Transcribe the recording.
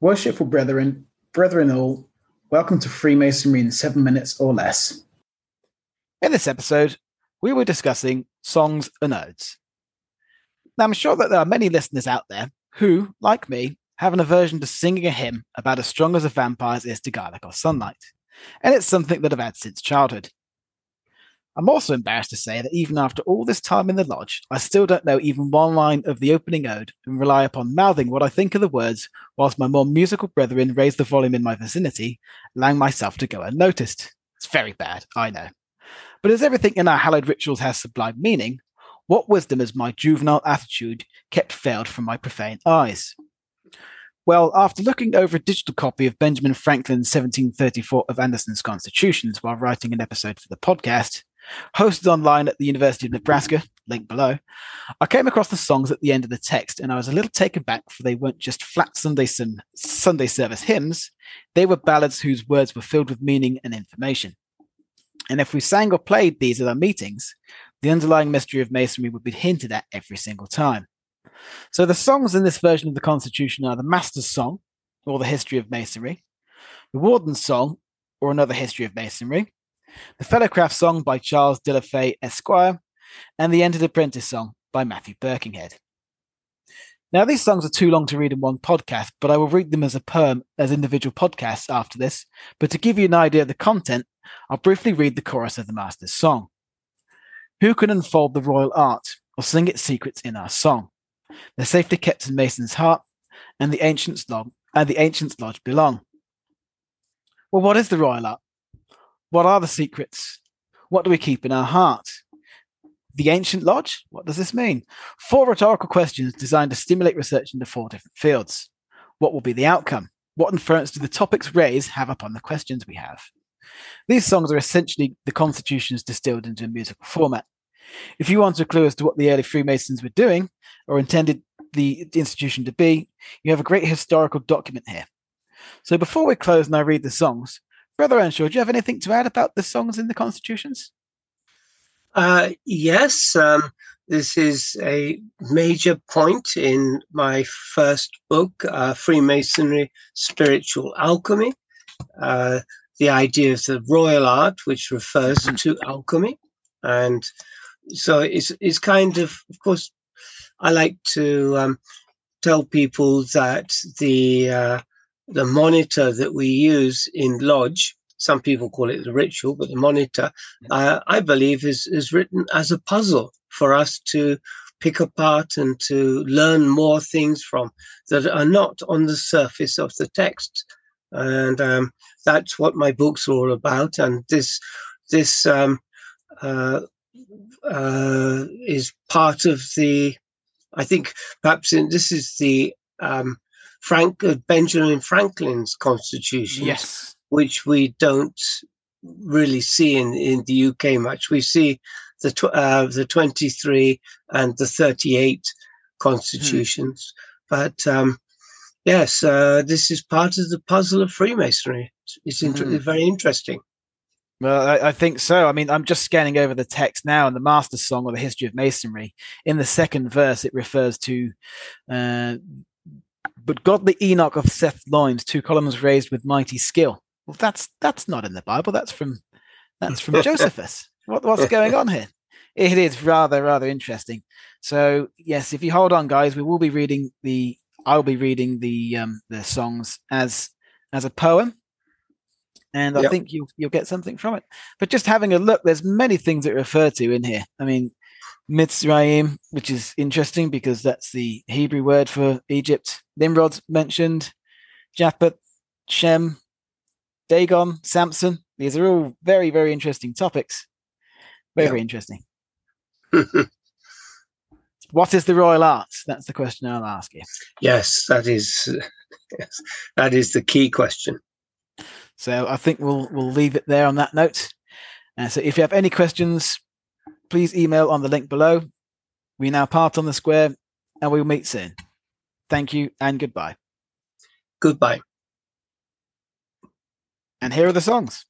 Worshipful brethren, brethren all, welcome to Freemasonry in seven minutes or less. In this episode, we were discussing songs and odes. Now, I'm sure that there are many listeners out there who, like me, have an aversion to singing a hymn about as strong as a vampire's is to garlic or sunlight, and it's something that I've had since childhood. I'm also embarrassed to say that even after all this time in the lodge, I still don't know even one line of the opening ode and rely upon mouthing what I think are the words whilst my more musical brethren raise the volume in my vicinity, allowing myself to go unnoticed. It's very bad, I know. But as everything in our hallowed rituals has sublime meaning, what wisdom has my juvenile attitude kept veiled from my profane eyes? Well, after looking over a digital copy of Benjamin Franklin's 1734 of Anderson's Constitutions while writing an episode for the podcast, hosted online at the University of Nebraska, link below, I came across the songs at the end of the text and I was a little taken back for they weren't just flat Sunday, Sunday service hymns, they were ballads whose words were filled with meaning and information. And if we sang or played these at our meetings, the underlying mystery of Masonry would be hinted at every single time. So the songs in this version of the Constitution are the Master's Song, or the History of Masonry, the Warden's Song, or another history of Masonry, the Fellowcraft song by Charles Delafaye Esquire, and the Entered Apprentice song by Matthew Birkinghead. Now, these songs are too long to read in one podcast, but I will read them as a poem, as individual podcasts after this. But to give you an idea of the content, I'll briefly read the chorus of the Master's song. Who can unfold the royal art or sing its secrets in our song? They're safely kept in Mason's heart, and the ancients lodge, and the ancients lodge belong. Well, what is the royal art? What are the secrets? What do we keep in our heart? The ancient lodge? What does this mean? Four rhetorical questions designed to stimulate research into four different fields. What will be the outcome? What inference do the topics raised have upon the questions we have? These songs are essentially the constitutions distilled into a musical format. If you want a clue as to what the early Freemasons were doing or intended the institution to be, you have a great historical document here. So before we close and I read the songs, Brother Earnshaw, do you have anything to add about the songs in the constitutions? Uh, yes, um, this is a major point in my first book, uh, Freemasonry Spiritual Alchemy. Uh, the idea of the royal art, which refers mm-hmm. to alchemy. And so it's, it's kind of, of course, I like to um, tell people that the uh, the monitor that we use in Lodge, some people call it the ritual, but the monitor, uh, I believe, is, is written as a puzzle for us to pick apart and to learn more things from that are not on the surface of the text. And um, that's what my books are all about. And this, this um, uh, uh, is part of the, I think perhaps in, this is the um, Frank uh, Benjamin Franklin's constitution. Yes. Which we don't really see in, in the UK much. We see the tw- uh, the 23 and the 38 constitutions. Hmm. But um, yes, uh, this is part of the puzzle of Freemasonry. It's, inter- hmm. very interesting. Well, I, I, think so. I mean, I'm just scanning over the text now, and the Master Song or the History of Masonry. In the second verse, it refers to uh, but godly Enoch of Seth loins, two columns raised with mighty skill. Well, that's that's not in the Bible. That's from that's from Josephus. What, what's going on here? It is rather rather interesting. So yes, if you hold on, guys, we will be reading the. I'll be reading the um, the songs as as a poem, and I yep. think you'll you'll get something from it. But just having a look, there's many things that refer to in here. I mean, Mitzrayim, which is interesting because that's the Hebrew word for Egypt. Nimrod's mentioned, Japheth, Shem, Dagon, Samson. These are all very, very interesting topics. Very, yeah. very interesting. what is the royal art? That's the question I'll ask you. Yes, that is yes, that is the key question. So I think we'll we'll leave it there on that note. Uh, so if you have any questions, please email on the link below. We now part on the square and we'll meet soon. Thank you and goodbye. Goodbye. And here are the songs.